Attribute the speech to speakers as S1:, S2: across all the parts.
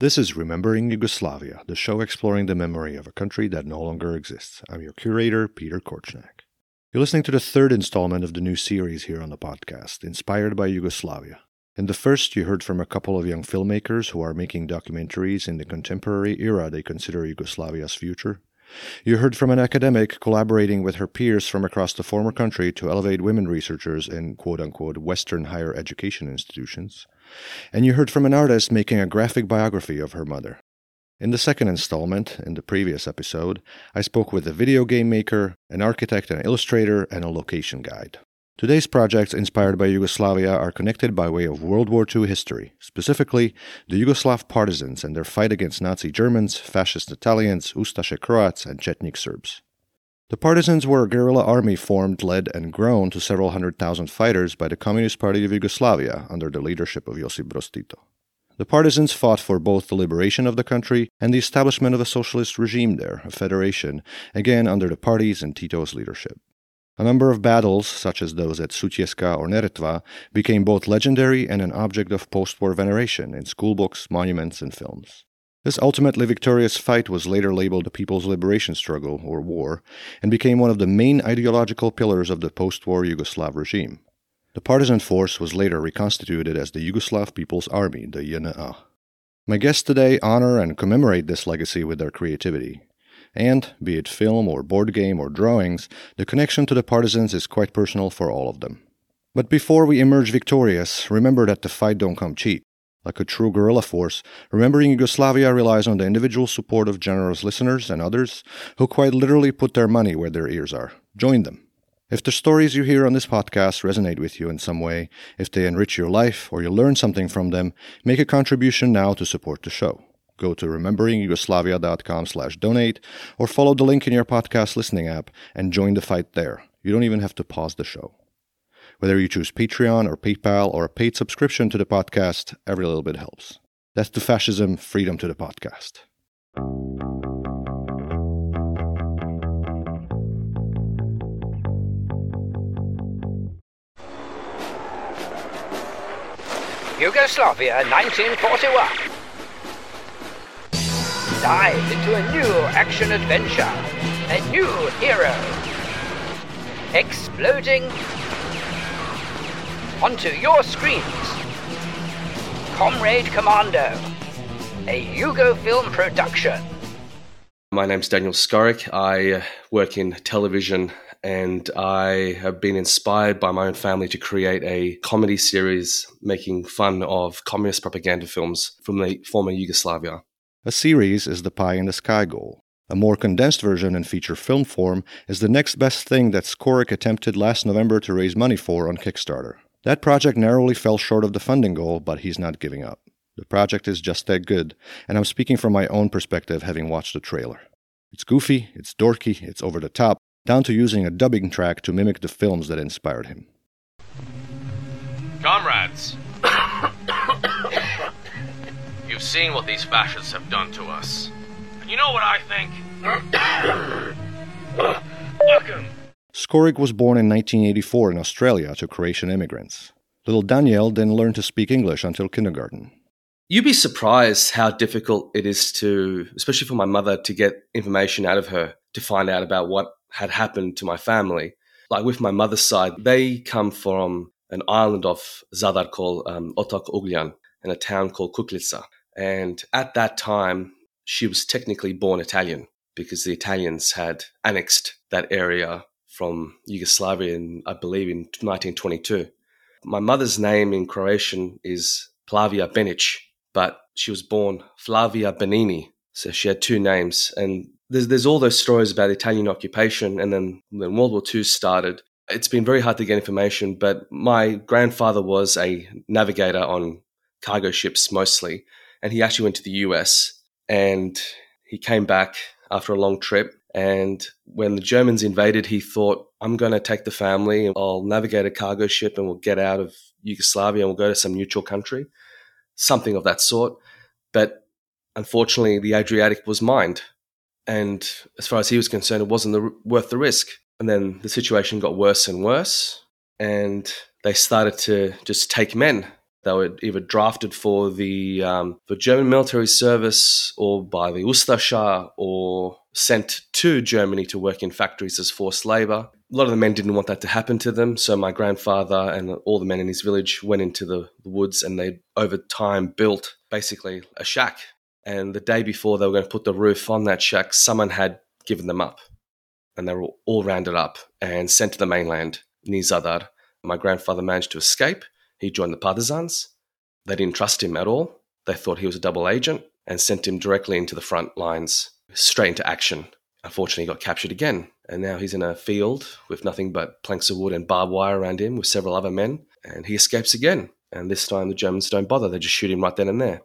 S1: This is Remembering Yugoslavia, the show exploring the memory of a country that no longer exists. I'm your curator, Peter Korchnak. You're listening to the third installment of the new series here on the podcast, inspired by Yugoslavia. In the first, you heard from a couple of young filmmakers who are making documentaries in the contemporary era they consider Yugoslavia's future. You heard from an academic collaborating with her peers from across the former country to elevate women researchers in quote unquote Western higher education institutions. And you heard from an artist making a graphic biography of her mother. In the second installment, in the previous episode, I spoke with a video game maker, an architect and illustrator, and a location guide. Today's projects inspired by Yugoslavia are connected by way of World War II history, specifically the Yugoslav partisans and their fight against Nazi Germans, fascist Italians, Ustaše Croats, and Chetnik Serbs. The partisans were a guerrilla army formed, led, and grown to several hundred thousand fighters by the Communist Party of Yugoslavia under the leadership of Josip Broz Tito. The partisans fought for both the liberation of the country and the establishment of a socialist regime there, a federation, again under the party's and Tito's leadership. A number of battles, such as those at Sutjeska or Neretva, became both legendary and an object of post war veneration in schoolbooks, monuments, and films. This ultimately victorious fight was later labeled the People's Liberation Struggle, or war, and became one of the main ideological pillars of the post war Yugoslav regime. The partisan force was later reconstituted as the Yugoslav People's Army, the JNA. My guests today honor and commemorate this legacy with their creativity. And, be it film or board game or drawings, the connection to the partisans is quite personal for all of them. But before we emerge victorious, remember that the fight don't come cheap. Like a true guerrilla force, remembering Yugoslavia relies on the individual support of generous listeners and others who quite literally put their money where their ears are. Join them. If the stories you hear on this podcast resonate with you in some way, if they enrich your life or you learn something from them, make a contribution now to support the show. Go to rememberingyugoslavia.com slash donate or follow the link in your podcast listening app and join the fight there. You don't even have to pause the show. Whether you choose Patreon or PayPal or a paid subscription to the podcast, every little bit helps. That's to fascism, freedom to the podcast.
S2: Yugoslavia 1941. Dive into a new action adventure, a new hero. Exploding onto your screens. Comrade Commando, a Yugo film production.
S3: My name's Daniel Skoric. I uh, work in television and I have been inspired by my own family to create a comedy series making fun of communist propaganda films from the former Yugoslavia.
S1: A series is the Pie in the Sky goal. A more condensed version in feature film form is the next best thing that Skoric attempted last November to raise money for on Kickstarter. That project narrowly fell short of the funding goal, but he's not giving up. The project is just that good, and I'm speaking from my own perspective having watched the trailer. It's goofy, it's dorky, it's over the top, down to using a dubbing track to mimic the films that inspired him.
S4: Comrades! You've seen what these fascists have done to us. And you know what I think? 'em!
S1: Skoric was born in 1984 in Australia to Croatian immigrants. Little Daniel didn't learn to speak English until kindergarten.
S3: You'd be surprised how difficult it is to, especially for my mother, to get information out of her to find out about what had happened to my family. Like with my mother's side, they come from an island off Zadar called um, Otok Ugljan and a town called Kuklica. And at that time, she was technically born Italian because the Italians had annexed that area from Yugoslavia, in, I believe, in 1922. My mother's name in Croatian is Plavia Benic, but she was born Flavia Benini. So she had two names. And there's, there's all those stories about Italian occupation. And then when World War II started, it's been very hard to get information. But my grandfather was a navigator on cargo ships mostly. And he actually went to the US and he came back after a long trip and when the Germans invaded, he thought, I'm going to take the family, I'll navigate a cargo ship and we'll get out of Yugoslavia and we'll go to some neutral country, something of that sort. But unfortunately, the Adriatic was mined. And as far as he was concerned, it wasn't the, worth the risk. And then the situation got worse and worse. And they started to just take men They were either drafted for the um, for German military service or by the Ustasha or sent to Germany to work in factories as forced labor. A lot of the men didn't want that to happen to them, so my grandfather and all the men in his village went into the woods and they, over time, built basically a shack. And the day before they were going to put the roof on that shack, someone had given them up. And they were all rounded up and sent to the mainland near Zadar. My grandfather managed to escape. He joined the partisans. They didn't trust him at all. They thought he was a double agent and sent him directly into the front lines, straight into action. Unfortunately, he got captured again, and now he's in a field with nothing but planks of wood and barbed wire around him with several other men, and he escapes again. And this time the Germans don't bother, they just shoot him right then and there.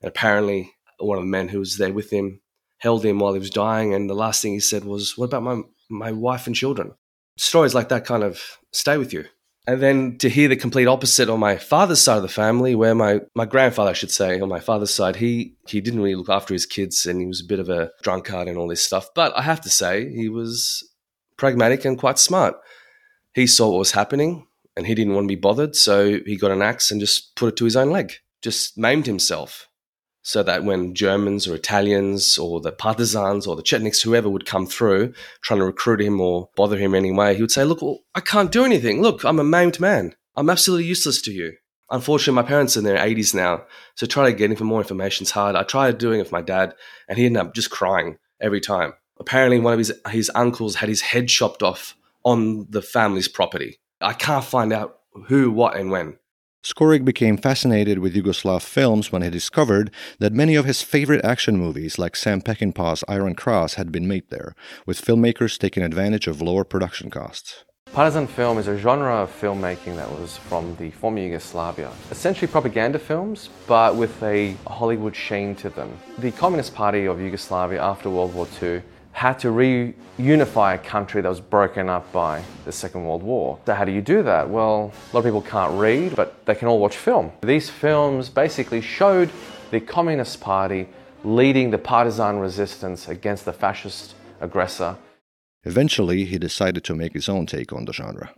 S3: And apparently, one of the men who was there with him held him while he was dying, and the last thing he said was, What about my, my wife and children? Stories like that kind of stay with you. And then to hear the complete opposite on my father's side of the family, where my, my grandfather, I should say, on my father's side, he, he didn't really look after his kids and he was a bit of a drunkard and all this stuff. But I have to say, he was pragmatic and quite smart. He saw what was happening and he didn't want to be bothered. So he got an axe and just put it to his own leg, just maimed himself so that when Germans or Italians or the partisans or the Chetniks, whoever would come through trying to recruit him or bother him anyway, he would say, Look, well, I can't do anything. Look, I'm a maimed man. I'm absolutely useless to you. Unfortunately, my parents are in their 80s now, so trying to get him for more information is hard. I tried doing it with my dad, and he ended up just crying every time. Apparently, one of his, his uncles had his head chopped off on the family's property. I can't find out who, what, and when.
S1: Skoric became fascinated with Yugoslav films when he discovered that many of his favorite action movies, like Sam Peckinpah's Iron Cross, had been made there, with filmmakers taking advantage of lower production costs.
S5: Partisan film is a genre of filmmaking that was from the former Yugoslavia. Essentially propaganda films, but with a Hollywood sheen to them. The Communist Party of Yugoslavia after World War II had to reunify a country that was broken up by the Second World War. So, how do you do that? Well, a lot of people can't read, but they can all watch film. These films basically showed the Communist Party leading the partisan resistance against the fascist aggressor.
S1: Eventually, he decided to make his own take on the genre.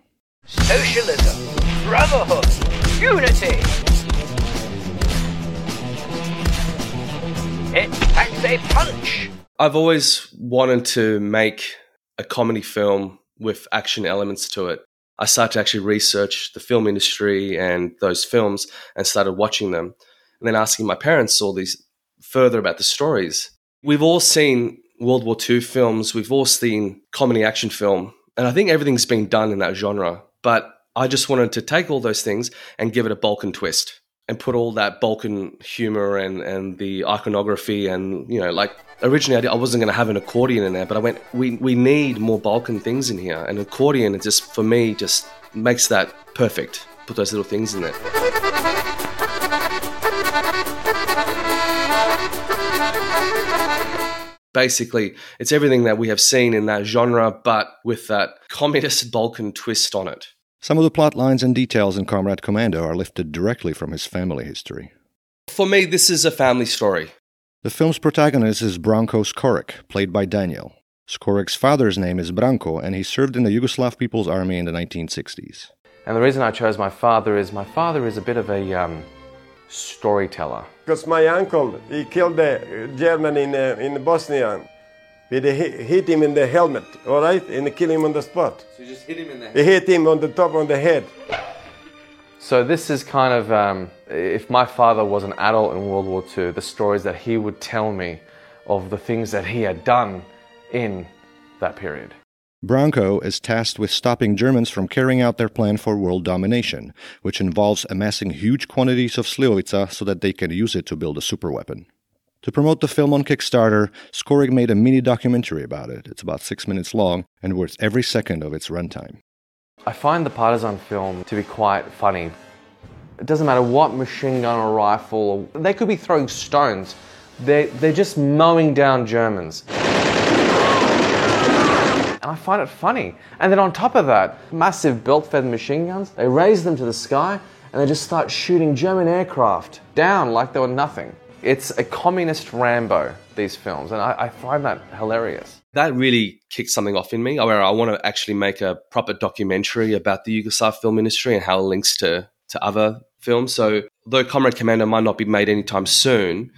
S2: Socialism, brotherhood, unity. It packs a punch.
S3: I've always wanted to make a comedy film with action elements to it. I started to actually research the film industry and those films and started watching them and then asking my parents all these further about the stories. We've all seen World War II films, we've all seen comedy action film, and I think everything's been done in that genre. But I just wanted to take all those things and give it a Balkan twist and put all that Balkan humor and, and the iconography and, you know, like originally I wasn't going to have an accordion in there, but I went, we, we need more Balkan things in here. And accordion, it just, for me, just makes that perfect. Put those little things in there. Basically, it's everything that we have seen in that genre, but with that communist Balkan twist on it.
S1: Some of the plot lines and details in Comrade Commando are lifted directly from his family history.
S3: For me, this is a family story.
S1: The film's protagonist is Branko Skoric, played by Daniel. Skoric's father's name is Branko, and he served in the Yugoslav People's Army in the 1960s.
S5: And the reason I chose my father is my father is a bit of a um, storyteller.
S6: Because my uncle, he killed the German in, uh, in Bosnia. He hit him in the helmet, all right, and kill him on the spot.
S3: So you just hit him in the
S6: He hit him on the top of the head.
S5: So this is kind of um, if my father was an adult in World War II, the stories that he would tell me of the things that he had done in that period.
S1: Branko is tasked with stopping Germans from carrying out their plan for world domination, which involves amassing huge quantities of slivovica so that they can use it to build a superweapon. To promote the film on Kickstarter, Skoric made a mini documentary about it. It's about six minutes long and worth every second of its runtime.
S5: I find the partisan film to be quite funny. It doesn't matter what machine gun or rifle, they could be throwing stones. They're, they're just mowing down Germans. And I find it funny. And then on top of that, massive belt-fed machine guns, they raise them to the sky and they just start shooting German aircraft down like they were nothing. It's a communist Rambo, these films, and I, I find that hilarious
S3: that really kicked something off in me where I want to actually make a proper documentary about the Yugoslav film industry and how it links to, to other films. So, though Comrade Commando might not be made anytime soon,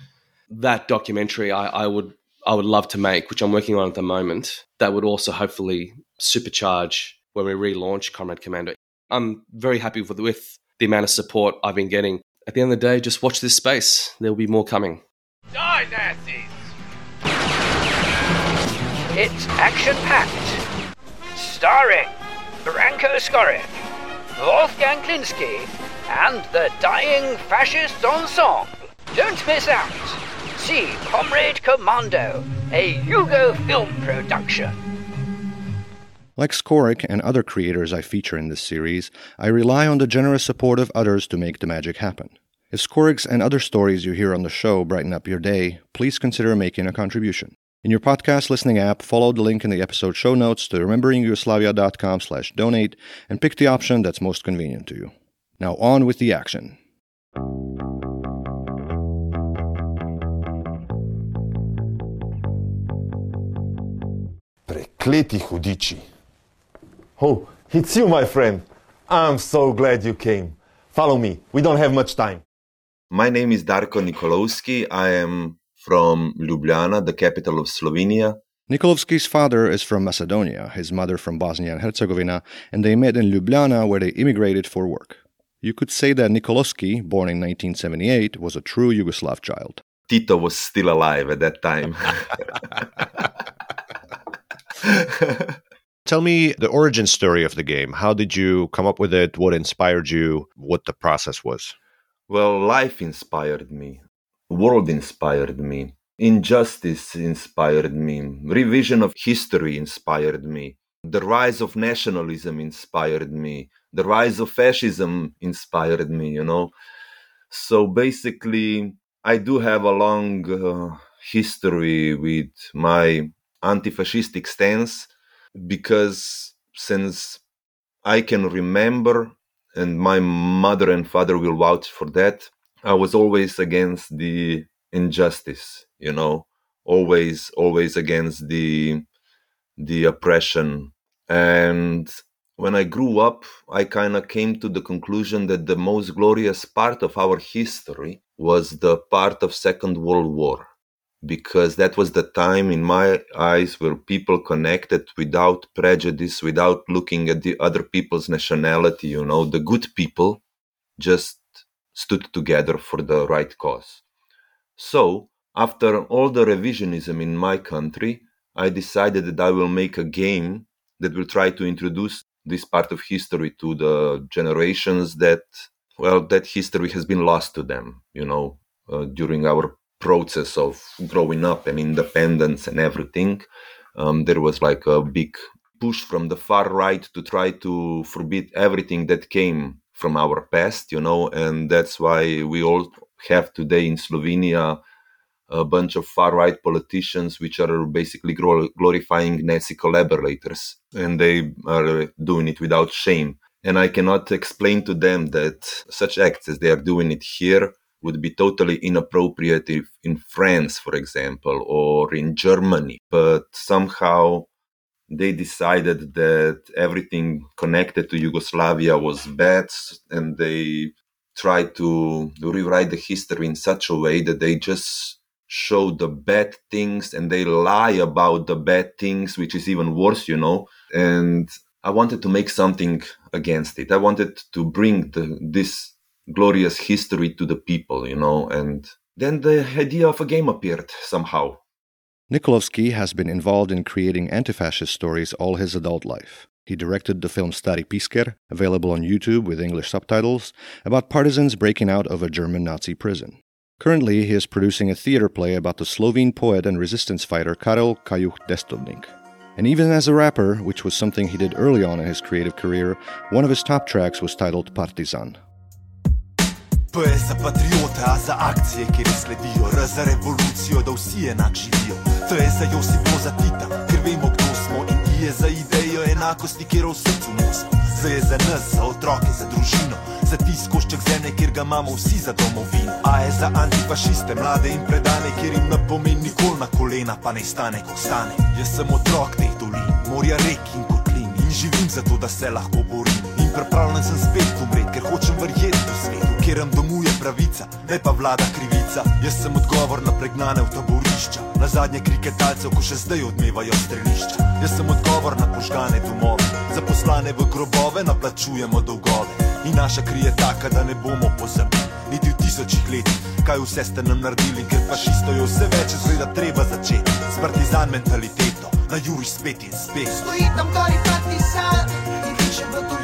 S3: that documentary I, I would I would love to make, which I'm working on at the moment, that would also hopefully supercharge when we relaunch Comrade Commando. I'm very happy with, with the amount of support I've been getting. At the end of the day, just watch this space. There will be more coming.
S2: Die, Nazis! It's action packed. Starring Branko Skoric, Wolfgang Klinsky, and the Dying Fascists Ensemble. Don't miss out. See Comrade Commando, a Yugo film production.
S1: Like Skoric and other creators I feature in this series, I rely on the generous support of others to make the magic happen. If Skoric's and other stories you hear on the show brighten up your day, please consider making a contribution. In your podcast listening app, follow the link in the episode show notes to rememberingyugoslavia.com slash donate and pick the option that's most convenient to you. Now on with the action.
S7: Prekleti hudiči. Oh, it's you, my friend. I'm so glad you came. Follow me. We don't have much time.
S8: My name is Darko Nikolovsky. I am from Ljubljana, the capital of Slovenia.
S1: Nikolovsky's father is from Macedonia, his mother from Bosnia and Herzegovina, and they met in Ljubljana where they immigrated for work. You could say that Nikolovsky, born in 1978, was a true Yugoslav child.
S8: Tito was still alive at that time.
S9: Tell me the origin story of the game. How did you come up with it? What inspired you? What the process was?
S8: well, life inspired me, world inspired me, injustice inspired me, revision of history inspired me, the rise of nationalism inspired me, the rise of fascism inspired me, you know. So basically, I do have a long uh, history with my anti fascistic stance because since I can remember, and my mother and father will vouch for that, I was always against the injustice, you know, always, always against the the oppression. And when I grew up, I kind of came to the conclusion that the most glorious part of our history was the part of Second World War because that was the time in my eyes where people connected without prejudice without looking at the other people's nationality you know the good people just stood together for the right cause. So after all the revisionism in my country i decided that i will make a game that will try to introduce this part of history to the generations that well that history has been lost to them you know uh, during our process of growing up and independence and everything, um, there was like a big push from the far right to try to forbid everything that came from our past, you know, and that's why we all have today in Slovenia a bunch of far right politicians which are basically glorifying Nazi collaborators and they are doing it without shame. And I cannot explain to them that such acts as they are doing it here would be totally inappropriate if in France, for example, or in Germany. But somehow they decided that everything connected to Yugoslavia was bad and they tried to rewrite the history in such a way that they just show the bad things and they lie about the bad things, which is even worse, you know. And I wanted to make something against it. I wanted to bring the, this glorious history to the people, you know, and then the idea of a game appeared somehow.
S1: Nikolovsky has been involved in creating anti fascist stories all his adult life. He directed the film Stari Pisker, available on YouTube with English subtitles, about partisans breaking out of a German Nazi prison. Currently, he is producing a theater play about the Slovene poet and resistance fighter Karel Kajuh Destovnik. And even as a rapper, which was something he did early on in his creative career, one of his top tracks was titled Partizan.
S10: P je za patriote, a za akcije, ki res sledijo, R za revolucijo, da vsi enak živijo. T je za Josipo, za Tita, ker vemo, kdo smo. In I je za idejo enakosti, kjer v srcu nosimo. Z je za nas, za otroke, za družino, za tisti košček zemlje, kjer ga imamo vsi za domovino. A je za antifašiste, mlade in predane, kjer jim ne pomeni nikoli na kolena, pa ne stane, ko stane. Jaz sem otrok teh dolin, morja rek in kotlin in živim zato, da se lahko borim. In pripravljen sem spet umret, ker hočem verjeti v svet, v katerem domuje pravica, ne pa vlada krivica. Jaz sem odgovor na pregnane v taborišča, na zadnje krike talcev, ko še zdaj odmevajo strelišča. Jaz sem odgovor na požgane domove, zaposlane v grobove, naplačujemo dolgove. In naša kri je taka, da ne bomo pozabili, niti v tisočih letih, kaj vse ste nam naredili, ker fašistov je vse več, zveda treba začeti s partizan mentaliteto, na juri spet in spet.
S11: Stoji tam gori partizan in piše v dolino.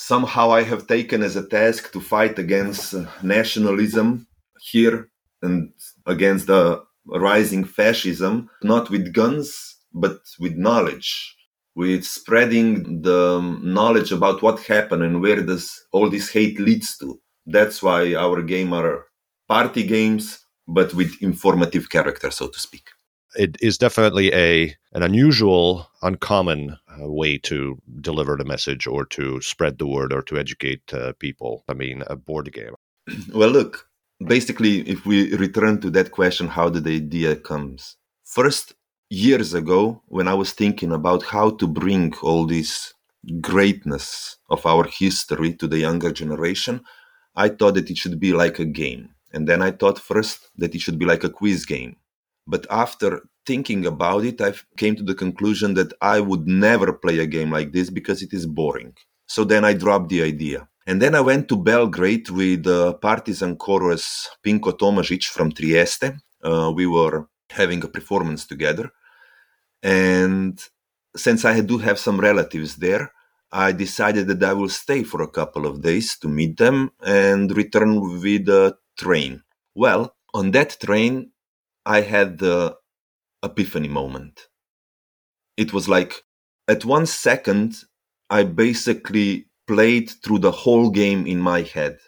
S8: Somehow I have taken as a task to fight against uh, nationalism here and against the rising fascism, not with guns, but with knowledge, with spreading the knowledge about what happened and where does all this hate leads to. That's why our game are party games, but with informative character, so to speak.
S9: It is definitely a an unusual, uncommon uh, way to deliver the message or to spread the word or to educate uh, people. I mean, a board game.
S8: Well, look, basically, if we return to that question, how did the idea comes? First, years ago, when I was thinking about how to bring all this greatness of our history to the younger generation, I thought that it should be like a game. And then I thought first that it should be like a quiz game. But after thinking about it, I came to the conclusion that I would never play a game like this because it is boring. So then I dropped the idea. And then I went to Belgrade with uh, Partizan chorus Pinko Tomažić from Trieste. Uh, we were having a performance together. And since I do have some relatives there, I decided that I will stay for a couple of days to meet them and return with a train. Well, on that train, I had the epiphany moment. It was like at one second, I basically played through the whole game in my head.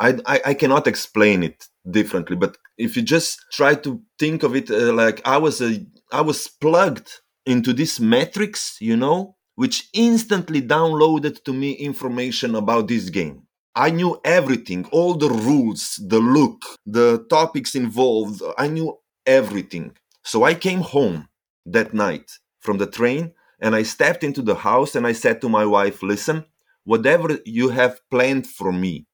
S8: I, I, I cannot explain it differently, but if you just try to think of it uh, like I was a I was plugged into this matrix, you know, which instantly downloaded to me information about this game. I knew everything, all the rules, the look, the topics involved. I knew everything. So I came home that night from the train and I stepped into the house and I said to my wife, listen, whatever you have planned for me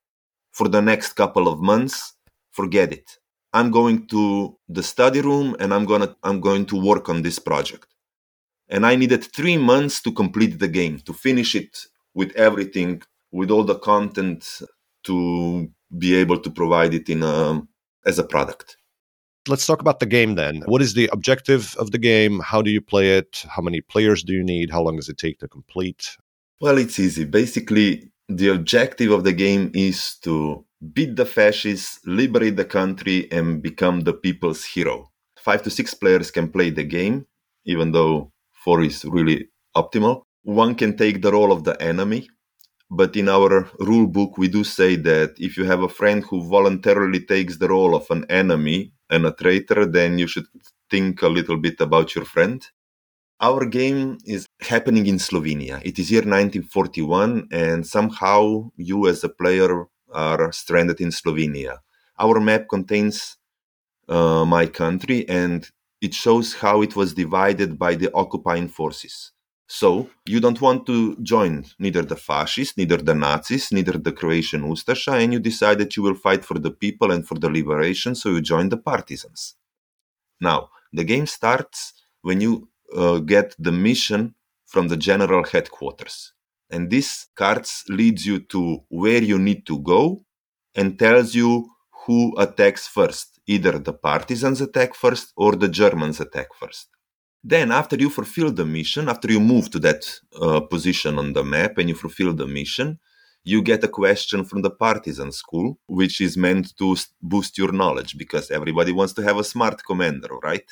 S8: for the next couple of months, forget it. I'm going to the study room and I'm going to I'm going to work on this project. And I needed 3 months to complete the game, to finish it with everything, with all the content to be able to provide it in a, as a product.
S9: Let's talk about the game then. What is the objective of the game? How do you play it? How many players do you need? How long does it take to complete?
S8: Well, it's easy. Basically, the objective of the game is to beat the fascists, liberate the country, and become the people's hero. Five to six players can play the game, even though four is really optimal. One can take the role of the enemy, but in our rule book, we do say that if you have a friend who voluntarily takes the role of an enemy and a traitor, then you should think a little bit about your friend. Our game is happening in Slovenia. It is year 1941, and somehow you, as a player, are stranded in Slovenia. Our map contains uh, my country, and it shows how it was divided by the occupying forces. So you don't want to join neither the fascists, neither the Nazis, neither the Croatian Ustasha, and you decide that you will fight for the people and for the liberation, so you join the partisans. Now, the game starts when you uh, get the mission from the general headquarters. And this cards leads you to where you need to go and tells you who attacks first. Either the partisans attack first or the Germans attack first. Then, after you fulfill the mission, after you move to that uh, position on the map and you fulfill the mission, you get a question from the partisan school, which is meant to boost your knowledge because everybody wants to have a smart commander, right?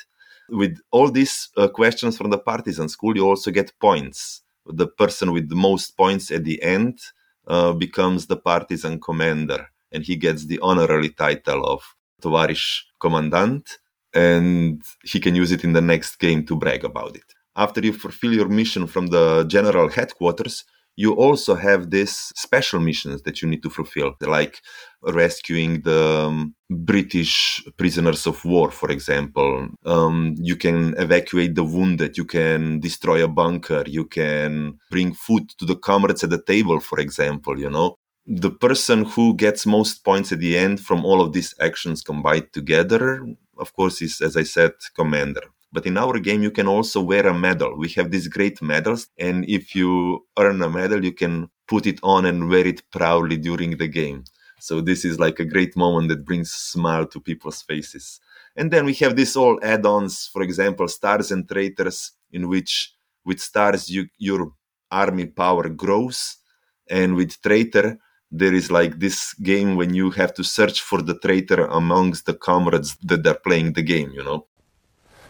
S8: With all these uh, questions from the partisan school, you also get points. The person with the most points at the end uh, becomes the partisan commander, and he gets the honorary title of Tovarish Commandant, and he can use it in the next game to brag about it. after you fulfill your mission from the general headquarters, you also have these special missions that you need to fulfill, like rescuing the um, British prisoners of war, for example. Um, you can evacuate the wounded, you can destroy a bunker, you can bring food to the comrades at the table, for example, you know. The person who gets most points at the end from all of these actions combined together, of course, is, as I said, commander. But in our game, you can also wear a medal. We have these great medals, and if you earn a medal, you can put it on and wear it proudly during the game. So this is like a great moment that brings smile to people's faces. And then we have these all add-ons, for example, stars and traitors, in which with stars you, your army power grows, and with traitor there is like this game when you have to search for the traitor amongst the comrades that are playing the game. You know.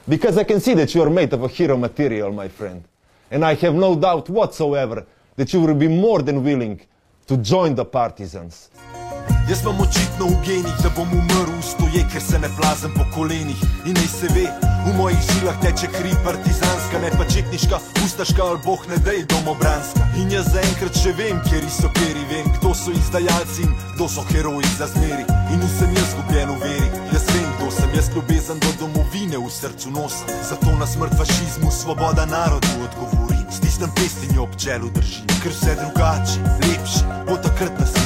S7: Because I can see that you are made of a hero material, my friend. And I have no doubt whatsoever that you will be more than willing to join the partisans.
S10: Jaz imam očitno v genih, da bom umrl stoje, ker se ne plazem po kolenih. In naj se ve, v mojih žilah teče kri partizanska, ne pa četniška, ustaška ali boh ne dej domobranska. In jaz zaenkrat še vem, kjer so keri, vem, kdo so izdajalci in kdo so heroji za zmeri. In nisem jaz zgubljen v veri, jaz vem, kdo sem jaz ljubezen do domovine v srcu nosa. Zato na smrt fašizmu svoboda narodu odgovori. Stisnem pestinjo ob čelu držim, ker vse drugače, lepše, bo takrat na svetu, ko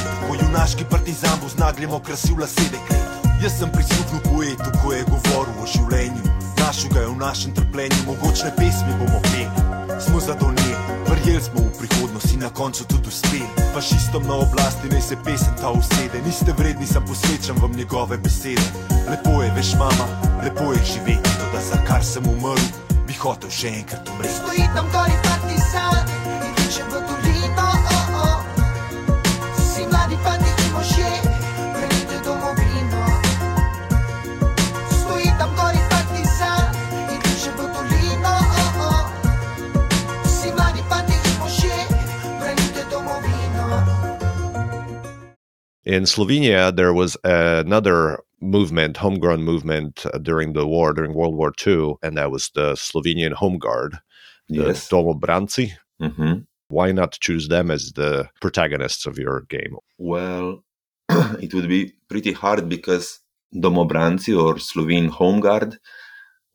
S10: junaški partizan bo z nagljem okrasil lase deklet. Jaz sem prisluhnil poetu, ko je govoril o življenju. Našel ga je v našem trpljenju, mogočne pesmi bomo peli. Smo zadovoljni, verjeli smo v prihodnost in na koncu tudi uspeli. Fašistom na oblasti naj se pesem ta usede, niste vredni, sem posvečam vam njegove besede. Lepo je, veš, mama, lepo je živeti, to da za kar sem umrl, bi hotel še enkrat umreti.
S11: Stoji tam gori partizan in kliče v dolino.
S9: In Slovenia, there was another movement, homegrown movement uh, during the war, during World War II, and that was the Slovenian Home Guard, the
S8: Yes.
S9: Domobranci.
S8: Mhm.
S9: Why not choose them as the protagonists of your game?
S8: Well, it would be pretty hard because Domobranci or Slovene Home Guard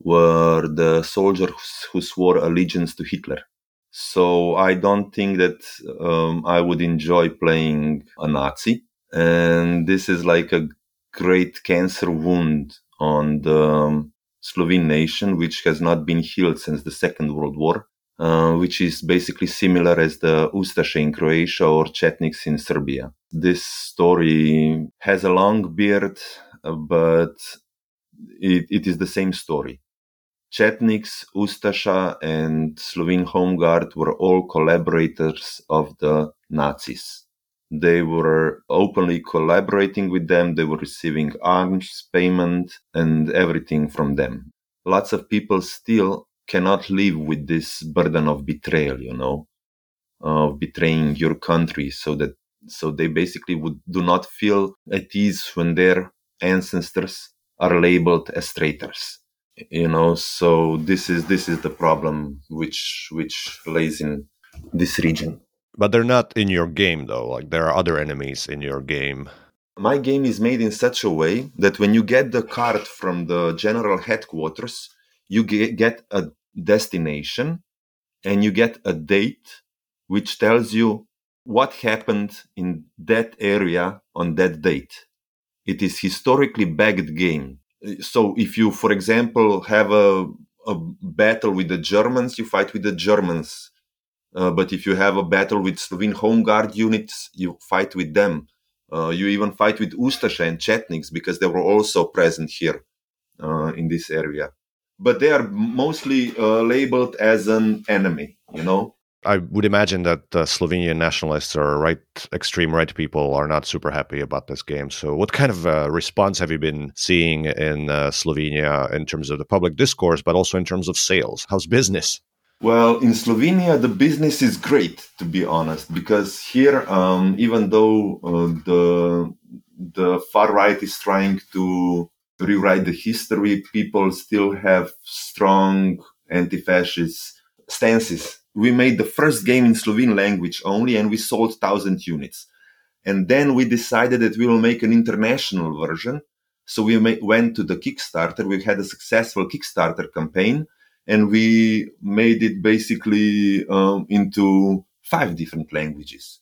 S8: were the soldiers who swore allegiance to Hitler. So I don't think that um, I would enjoy playing a Nazi. And this is like a great cancer wound on the um, Slovene nation, which has not been healed since the Second World War. Uh, which is basically similar as the Ustaše in Croatia or Chetniks in Serbia. This story has a long beard, uh, but it, it is the same story. Chetniks, Ustasha, and Slovene Home Guard were all collaborators of the Nazis. They were openly collaborating with them. They were receiving arms, payment, and everything from them. Lots of people still cannot live with this burden of betrayal, you know, of betraying your country so that, so they basically would do not feel at ease when their ancestors are labeled as traitors you know so this is this is the problem which which lays in this region
S9: But they're not in your game, though. Like, there are other enemies in your game.
S8: my game is made in such a way that when you get the card from the general headquarters you get a destination and you get a date which tells you what happened in that area on that date it is historically backed game so if you for example have a, a battle with the germans you fight with the germans uh, but if you have a battle with Slovene Home Guard units, you fight with them. Uh, you even fight with Ustasha and Chetniks because they were also present here uh, in this area. But they are mostly uh, labeled as an enemy, you know.
S9: I would imagine that Slovenian nationalists or right, extreme right people are not super happy about this game. So, what kind of uh, response have you been seeing in Slovenia in terms of the public discourse, but also in terms of sales? How's business?
S8: Well, in Slovenia, the business is great, to be honest, because here, um, even though uh, the the far right is trying to rewrite the history, people still have strong anti-fascist stances. We made the first game in Slovene language only, and we sold 1,000 units. And then we decided that we will make an international version. So we went to the Kickstarter. We had a successful Kickstarter campaign, and we made it basically um, into five different languages.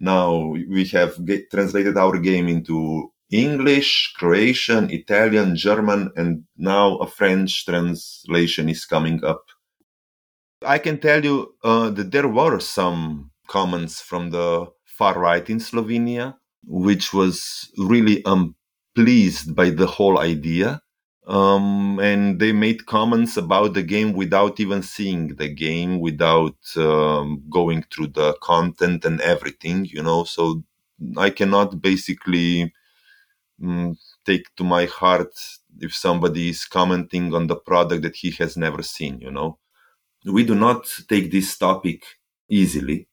S8: Now we have get, translated our game into English, Croatian, Italian, German, and now a French translation is coming up. I can tell you uh, that there were some comments from the far right in Slovenia, which was really unpleased by the whole idea. Um, and they made comments about the game without even seeing the game, without um, going through the content and everything, you know. So I cannot basically mm, take to my heart if somebody is commenting on the product that he has never seen, you know. We do not take this topic easily.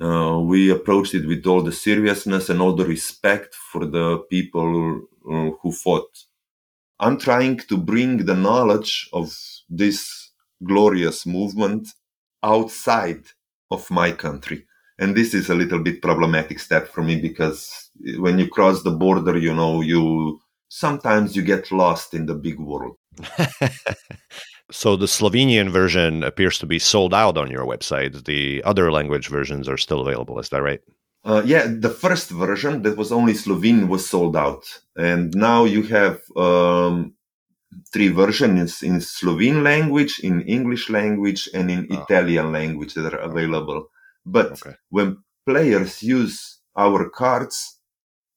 S8: Uh, we approached it with all the seriousness and all the respect for the people uh, who fought I'm trying to bring the knowledge of this glorious movement outside of my country. And this is a little bit problematic step for me because when you cross the border, you know, you sometimes you get lost in the big world.
S9: so the Slovenian version appears to be sold out on your website. The other language versions are still available. Is that right?
S8: Uh, yeah, the first version that was only Slovene was sold out, and now you have um, three versions in Slovene language, in English language, and in oh. Italian language that are available. But okay. when players use our cards,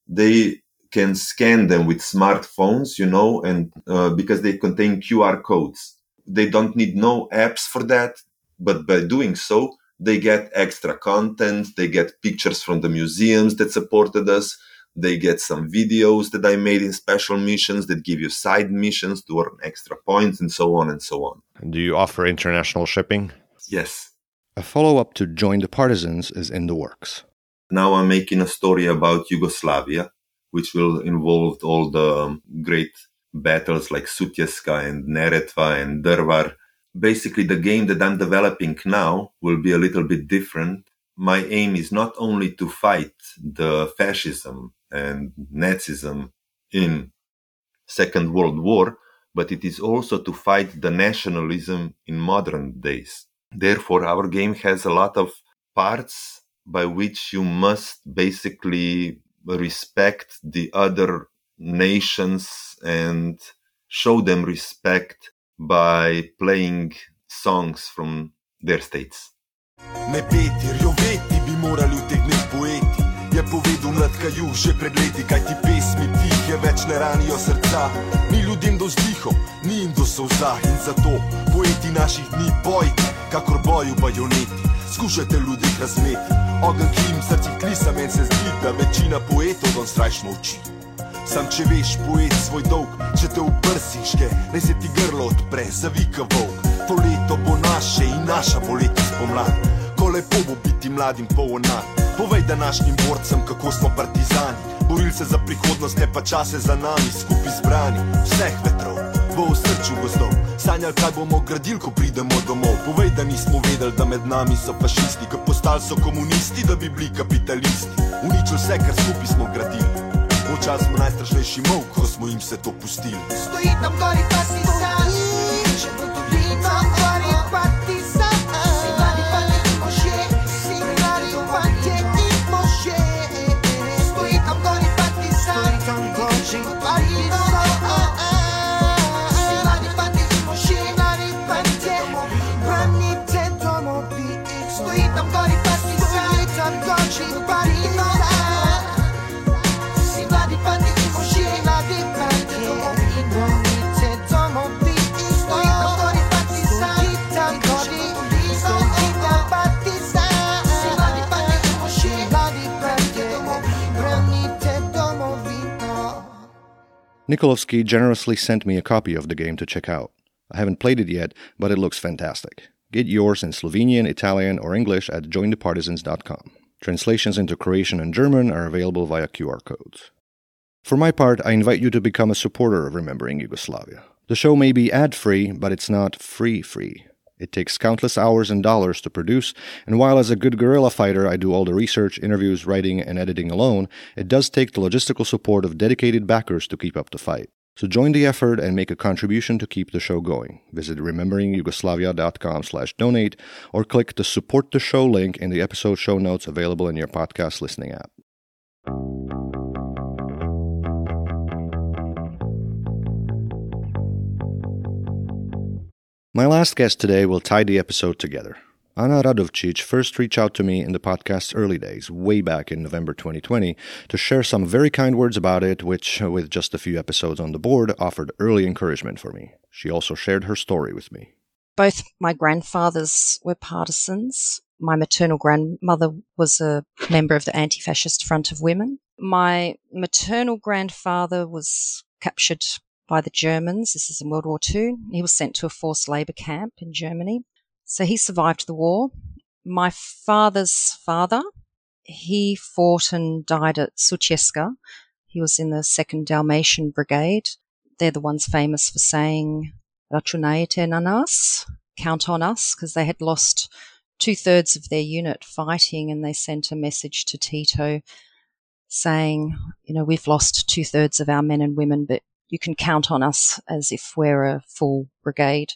S8: they can scan them with smartphones, you know, and uh, because they contain QR codes, they don't need no apps for that. But by doing so, they get extra content they get pictures from the museums that supported us they get some videos that i made in special missions that give you side missions to earn extra points and so on and so on.
S9: Do you offer international shipping?
S8: Yes.
S1: A follow-up to join the partisans is in the works.
S8: Now i'm making a story about yugoslavia which will involve all the great battles like Sutjeska and Neretva and Drvar basically the game that I'm developing now will be a little bit different. My aim is not only to fight the fascism and Nazism in Second World War, but it is also to fight the nationalism in modern days. Therefore, our game has a lot of parts by which you must basically respect the other nations and show them respect by playing songs from their states.
S10: Ne peti, rjoveti bi morali utegniti poeti. Je povedal nadkaju že pred leti, kaj ti pesmi tihe več ne ranijo srca. Ni ljudem do zdihov, ni jim do solza in zato poeti naših dni bojte, kakor boju bajoneti. Skušajte ljudi razmeti, ogen, ki jim srci klisa, meni se zdi, da večina poetov don strašno uči. Sam če veš, pojet svoj dolg, če te uprsiške, ne se ti grlo odpre, zavika volk. To leto bo naše in naša bo letos pomlad. Ko lepo bo biti mladim polonat. Povej današnjim borcem, kako smo partizani. Borili se za prihodnost, ne pa čase za nami, skupaj zbrani. Vseh vetrov bo v srcu gozdov. Sanjali, kaj bomo gradili, ko pridemo domov. Povej, da nismo vedeli, da med nami so fašisti, ko postali so komunisti, da bi bili kapitalisti. Uničili vse, kar skupaj smo gradili. Včasih smo najstrašnejši mok, ko smo jim se to pustili.
S11: Stoji tam gori, pa si sam, če bo
S1: Nikolovsky generously sent me a copy of the game to check out. I haven't played it yet, but it looks fantastic. Get yours in Slovenian, Italian, or English at jointhepartisans.com. Translations into Croatian and German are available via QR codes. For my part, I invite you to become a supporter of Remembering Yugoslavia. The show may be ad free, but it's not free free. It takes countless hours and dollars to produce, and while as a good guerrilla fighter I do all the research, interviews, writing, and editing alone, it does take the logistical support of dedicated backers to keep up the fight. So join the effort and make a contribution to keep the show going. Visit rememberingyugoslavia.com slash donate or click the support the show link in the episode show notes available in your podcast listening app. My last guest today will tie the episode together. Anna Radovcic first reached out to me in the podcast's early days, way back in November 2020, to share some very kind words about it, which, with just a few episodes on the board, offered early encouragement for me. She also shared her story with me.
S12: Both my grandfathers were partisans. My maternal grandmother was a member of the Anti Fascist Front of Women. My maternal grandfather was captured by the Germans. This is in World War II. He was sent to a forced labor camp in Germany. So he survived the war. My father's father, he fought and died at Sutjeska. He was in the 2nd Dalmatian Brigade. They're the ones famous for saying, Računajte na nas, count on us, because they had lost two thirds of their unit fighting and they sent a message to Tito saying, you know, we've lost two thirds of our men and women, but you can count on us as if we're a full brigade.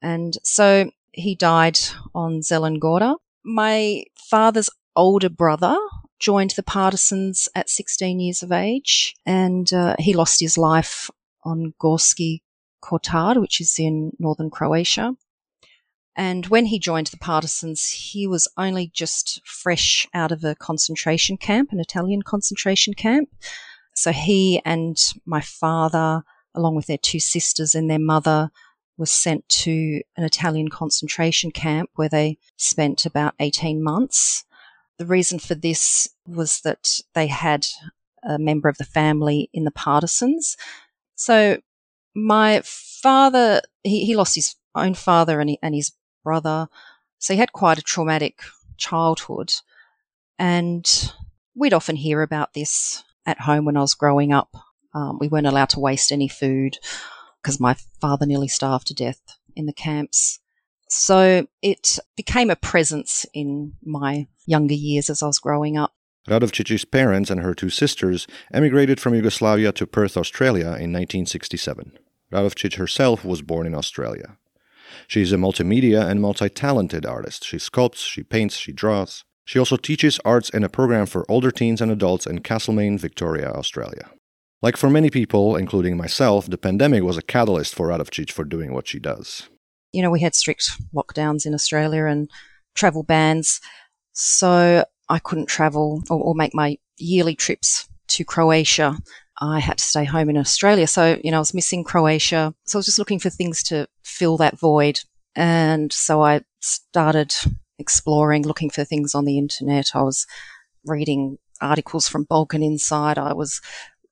S12: And so he died on Zelengora. My father's older brother joined the partisans at 16 years of age, and uh, he lost his life on Gorski Kotar, which is in northern Croatia. And when he joined the partisans, he was only just fresh out of a concentration camp, an Italian concentration camp. So he and my father, along with their two sisters and their mother, was sent to an Italian concentration camp where they spent about 18 months. The reason for this was that they had a member of the family in the partisans. So my father, he, he lost his own father and, he, and his brother. So he had quite a traumatic childhood. And we'd often hear about this at home when I was growing up. Um, we weren't allowed to waste any food because my father nearly starved to death in the camps. So it became a presence in my younger years as I was growing up.
S1: Radovcic's parents and her two sisters emigrated from Yugoslavia to Perth, Australia in 1967. Radovcic herself was born in Australia. She is a multimedia and multi talented artist. She sculpts, she paints, she draws. She also teaches arts in a program for older teens and adults in Castlemaine, Victoria, Australia. Like for many people, including myself, the pandemic was a catalyst for Radovcic for doing what she does.
S12: You know, we had strict lockdowns in Australia and travel bans, so I couldn't travel or, or make my yearly trips to Croatia. I had to stay home in Australia. So, you know, I was missing Croatia. So I was just looking for things to fill that void. And so I started exploring, looking for things on the internet. I was reading articles from Balkan Insight. I was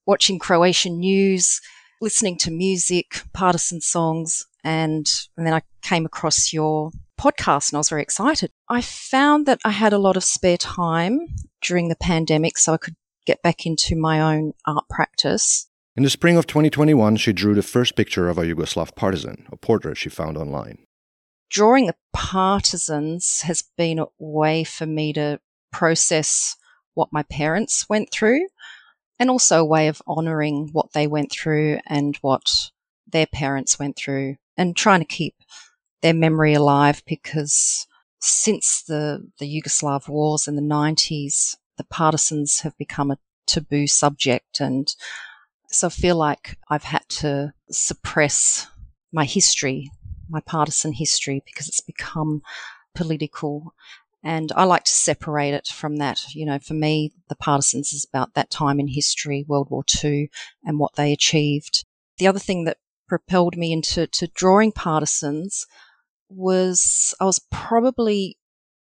S12: watching Croatian news, listening to music, partisan songs, and, and then I came across your podcast and I was very excited. I found that I had a lot of spare time during the pandemic, so I could get back into my own art practice.
S1: In the spring of 2021, she drew the first picture of a Yugoslav partisan, a portrait she found online.
S12: Drawing the partisans has been a way for me to process what my parents went through and also a way of honouring what they went through and what their parents went through and trying to keep their memory alive because since the, the Yugoslav wars in the 90s, the partisans have become a taboo subject. And so I feel like I've had to suppress my history, my partisan history, because it's become political. And I like to separate it from that. You know, for me, the partisans is about that time in history, World War II, and what they achieved. The other thing that propelled me into to drawing partisans was I was probably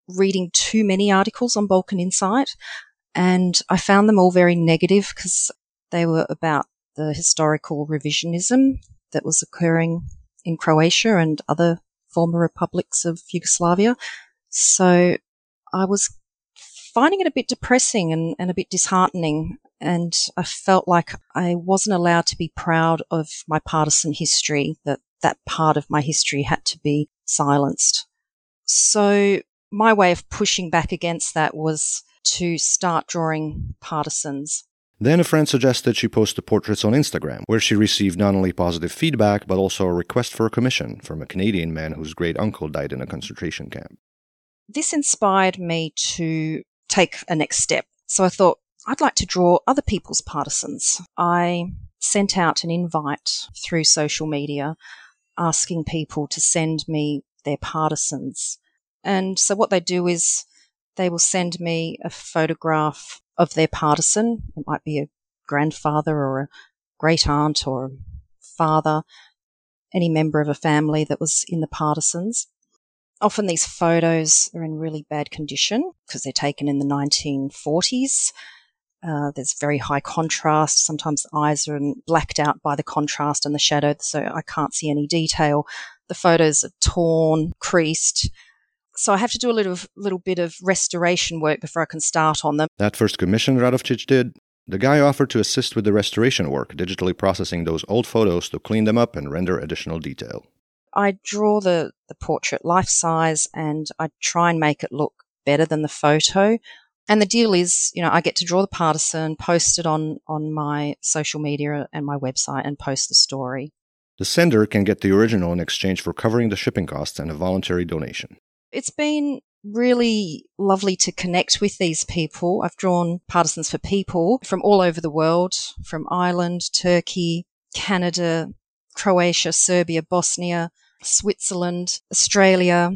S12: reading too many articles on Balkan Insight, and I found them all very negative because they were about the historical revisionism that was occurring in Croatia and other former republics of Yugoslavia. So I was finding it a bit depressing and, and a bit disheartening. And I felt like I wasn't allowed to be proud of my partisan history, that that part of my history had to be silenced. So my way of pushing back against that was to start drawing partisans.
S1: Then a friend suggested she post the portraits on Instagram, where she received not only positive feedback, but also a request for a commission from a Canadian man whose great uncle died in a concentration camp.
S12: This inspired me to take a next step. So I thought, I'd like to draw other people's partisans. I sent out an invite through social media asking people to send me their partisans. And so what they do is they will send me a photograph of their partisan. It might be a grandfather or a great aunt or a father, any member of a family that was in the partisans. Often these photos are in really bad condition because they're taken in the 1940s. Uh, there's very high contrast. Sometimes the eyes are blacked out by the contrast and the shadow, so I can't see any detail. The photos are torn, creased. So I have to do a little little bit of restoration work before I can start on them.
S1: That first commission Radovcic did, the guy offered to assist with the restoration work, digitally processing those old photos to clean them up and render additional detail.
S12: I draw the, the portrait life size and I try and make it look better than the photo. And the deal is, you know, I get to draw the partisan, post it on, on my social media and my website and post the story.
S1: The sender can get the original in exchange for covering the shipping costs and a voluntary donation.
S12: It's been really lovely to connect with these people. I've drawn partisans for people from all over the world, from Ireland, Turkey, Canada, Croatia, Serbia, Bosnia, Switzerland, Australia.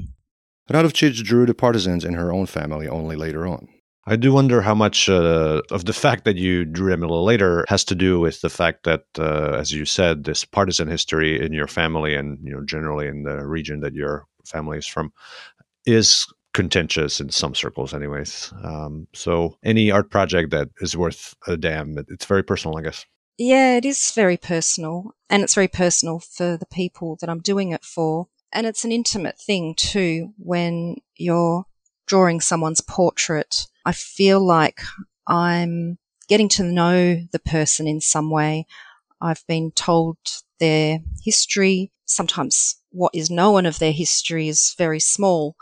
S1: Radovcic drew the partisans in her own family only later on.
S9: I do wonder how much uh, of the fact that you drew them a little later has to do with the fact that, uh, as you said, this partisan history in your family and you know generally in the region that your family is from is contentious in some circles, anyways. Um, so any art project that is worth a damn, it's very personal, I guess.
S12: Yeah, it is very personal, and it's very personal for the people that I'm doing it for. And it's an intimate thing too when you're drawing someone's portrait. I feel like I'm getting to know the person in some way. I've been told their history. Sometimes what is known of their history is very small.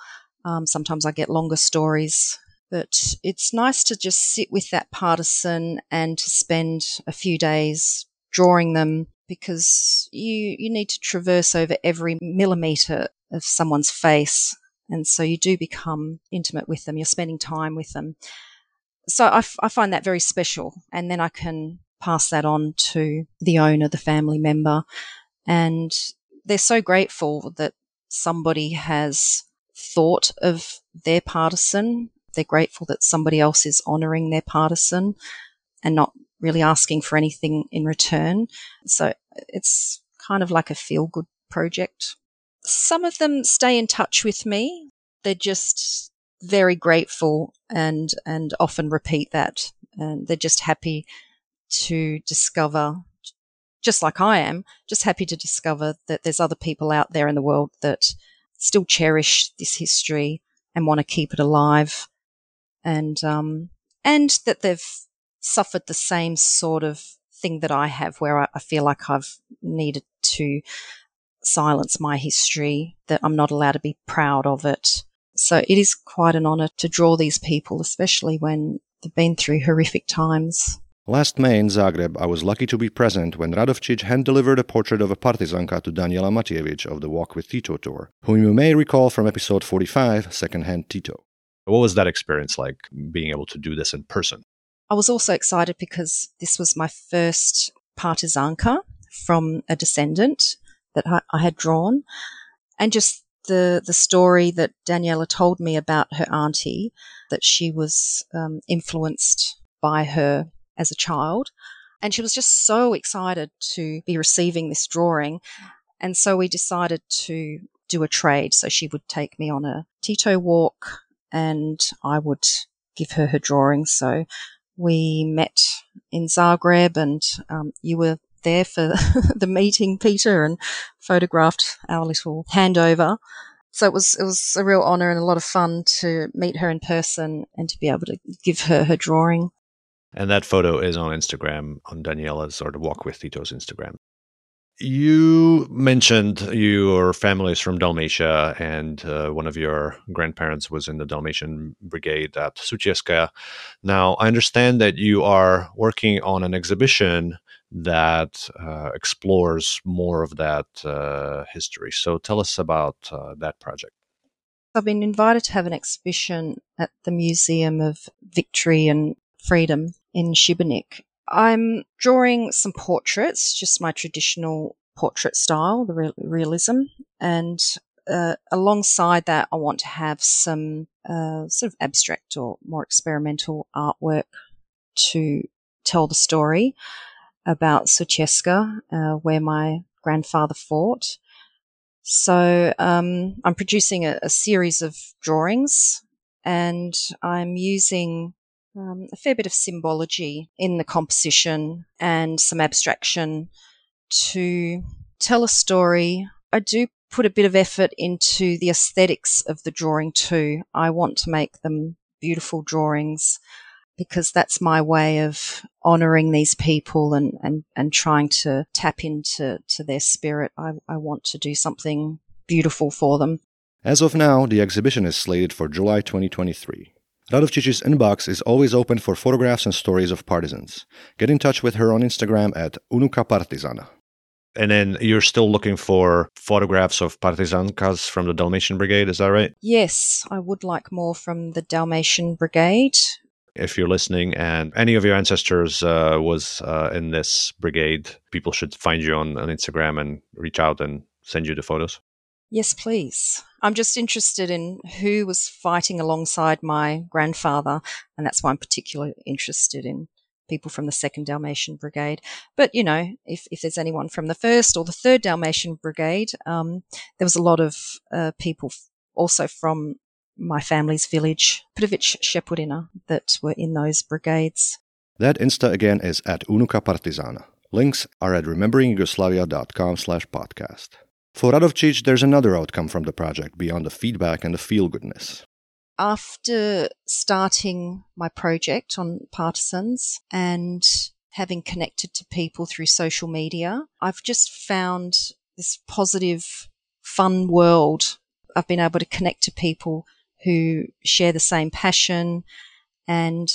S12: Um, sometimes I get longer stories, but it's nice to just sit with that partisan and to spend a few days drawing them because you you need to traverse over every millimeter of someone's face. And so you do become intimate with them. You're spending time with them. So I, f- I find that very special. And then i can pass that on to the owner the family member. And they're so grateful that somebody has thought of their partisan they're grateful that somebody else is honoring their partisan and not really asking for anything in return. So it's kind of like a feel good project. Some of them stay in touch with me. They're just very grateful and, and often repeat that. And they're just happy to discover, just like I am, just happy to discover that there's other people out there in the world that still cherish this history and want to keep it alive and um, and that they've suffered the same sort of thing that I have, where I, I feel like I've needed to silence my history, that I'm not allowed to be proud of it. So it is quite an honour to draw these people, especially when they've been through horrific times.
S1: Last May in Zagreb, I was lucky to be present when Radovcic hand delivered a portrait of a partizanka to Daniela Matijevic of the Walk with Tito tour, whom you may recall from episode 45, Secondhand Tito.
S9: What was that experience like, being able to do this in person?
S12: I was also excited because this was my first partizanka from a descendant that I had drawn, and just the the story that Daniela told me about her auntie, that she was um, influenced by her as a child, and she was just so excited to be receiving this drawing, and so we decided to do a trade. So she would take me on a Tito walk and I would give her her drawing. So we met in Zagreb, and um, you were there for the meeting, Peter, and photographed our little handover. So it was it was a real honour and a lot of fun to meet her in person and to be able to give her her drawing.
S9: And that photo is on Instagram on Daniela's or the Walk with Tito's Instagram. You mentioned your family is from Dalmatia, and uh, one of your grandparents was in the Dalmatian Brigade at Sucheskaya. Now, I understand that you are working on an exhibition that uh, explores more of that uh, history. So, tell us about uh, that project.
S12: I've been invited to have an exhibition at the Museum of Victory and Freedom in Šibenik. I'm drawing some portraits, just my traditional portrait style, the realism, and uh, alongside that, I want to have some uh, sort of abstract or more experimental artwork to tell the story about Sutjeska, uh, where my grandfather fought. So um, I'm producing a, a, series of drawings, and I'm using um, a fair bit of symbology in the composition and some abstraction to tell a story. I do put a bit of effort into the aesthetics of the drawing too. I want to make them beautiful drawings because that's my way of honoring these people and, and, and trying to tap into to their spirit. I, I want to do something beautiful for them.
S1: As of now, the exhibition is slated for July 2023. Radovčić's inbox is always open for photographs and stories of partisans. Get in touch with her on Instagram at Unuka Partizana.
S9: And then you're still looking for photographs of partizankas from the Dalmatian Brigade, is that right?
S12: Yes, I would like more from the Dalmatian Brigade.
S9: If you're listening and any of your ancestors uh, was uh, in this brigade, people should find you on, on Instagram and reach out and send you the photos.
S12: Yes, please. I'm just interested in who was fighting alongside my grandfather, and that's why I'm particularly interested in people from the Second Dalmatian Brigade. But you know, if, if there's anyone from the First or the Third Dalmatian Brigade, um, there was a lot of uh, people also from my family's village, Prvic Šepurine, that were in those brigades.
S1: That Insta again is at Unuka Partizana. Links are at rememberingyugoslavia.com slash podcast. For Radovčić, there's another outcome from the project beyond the feedback and the feel goodness.
S12: After starting my project on partisans and having connected to people through social media, I've just found this positive, fun world. I've been able to connect to people who share the same passion and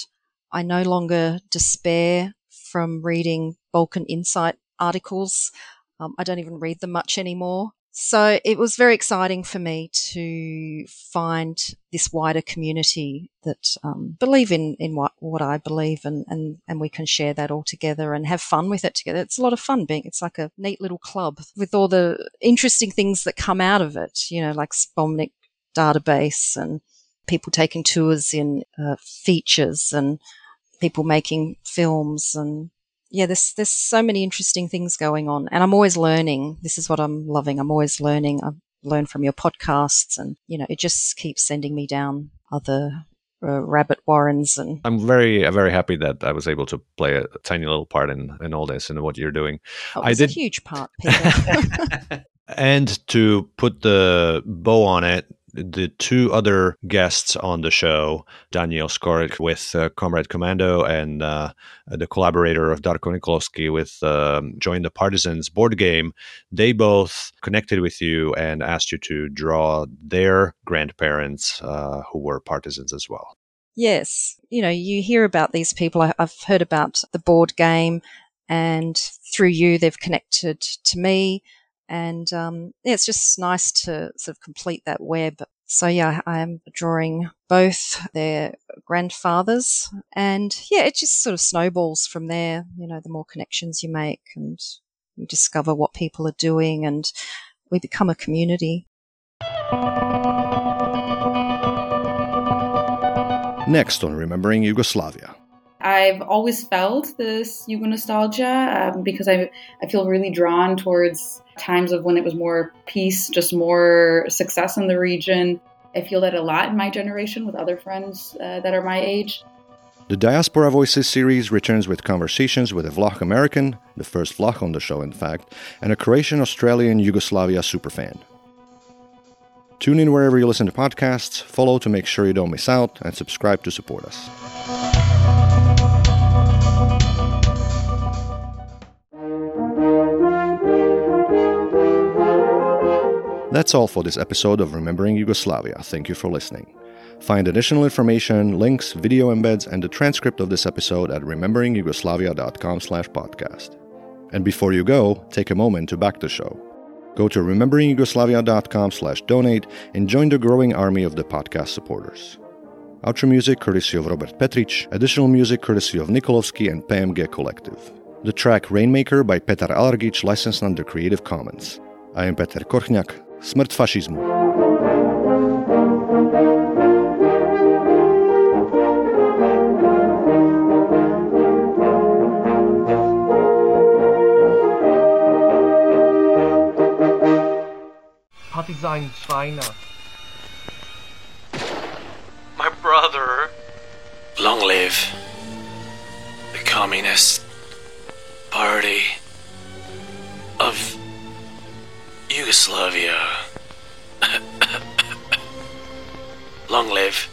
S12: I no longer despair from reading Balkan Insight articles. Um, I don't even read them much anymore. So it was very exciting for me to find this wider community that um, believe in, in what, what I believe and, and, and we can share that all together and have fun with it together. It's a lot of fun being, it's like a neat little club with all the interesting things that come out of it, you know, like Spomenik database and people taking tours in uh, features and people making films and yeah, there's there's so many interesting things going on, and I'm always learning. This is what I'm loving. I'm always learning. I've learned from your podcasts, and you know, it just keeps sending me down other uh, rabbit warrens. And
S9: I'm very very happy that I was able to play a, tiny little part in in all this and what you're doing.
S12: Oh, I did a huge part, Peter.
S9: and to put the bow on it, the two other guests on the show, Daniel Skoric with uh, Comrade Commando and uh, the collaborator of Darko Nikolovsky with um, Join the Partisans board game, they both connected with you and asked you to draw their grandparents uh, who were partisans as well.
S12: Yes. You know, you hear about these people. I've heard about the board game, and through you, they've connected to me and um, yeah, it's just nice to sort of complete that web. So yeah, I am drawing both their grandfathers, and yeah, it just sort of snowballs from there. You know, the more connections you make, and you discover what people are doing, and we become a community.
S1: Next on Remembering Yugoslavia.
S13: I've always felt this Yugo nostalgia um, because I, I feel really drawn towards times of when it was more peace, just more success in the region. I feel that a lot in my generation with other friends uh, that are my age.
S1: The Diaspora Voices series returns with conversations with a Vlach American, the first Vlach on the show, in fact, and a Croatian Australian Yugoslavia superfan. Tune in wherever you listen to podcasts, follow to make sure you don't miss out, and subscribe to support us. That's all for this episode of Remembering Yugoslavia. Thank you for listening. Find additional information, links, video embeds, and the transcript of this episode at rememberingyugoslavia.com slash podcast. And before you go, take a moment to back the show. Go to rememberingyugoslavia.com slash donate and join the growing army of the podcast supporters. Outro music courtesy of Robert Petric, additional music courtesy of Nikolovsky and PMG Collective. The track Rainmaker by Petar Alargic licensed under Creative Commons. I am Peter Korchnak. Smrt fašizmu.
S14: Partisan China.
S4: My brother.
S15: Long live the Communist Party of Yugoslavia. Long live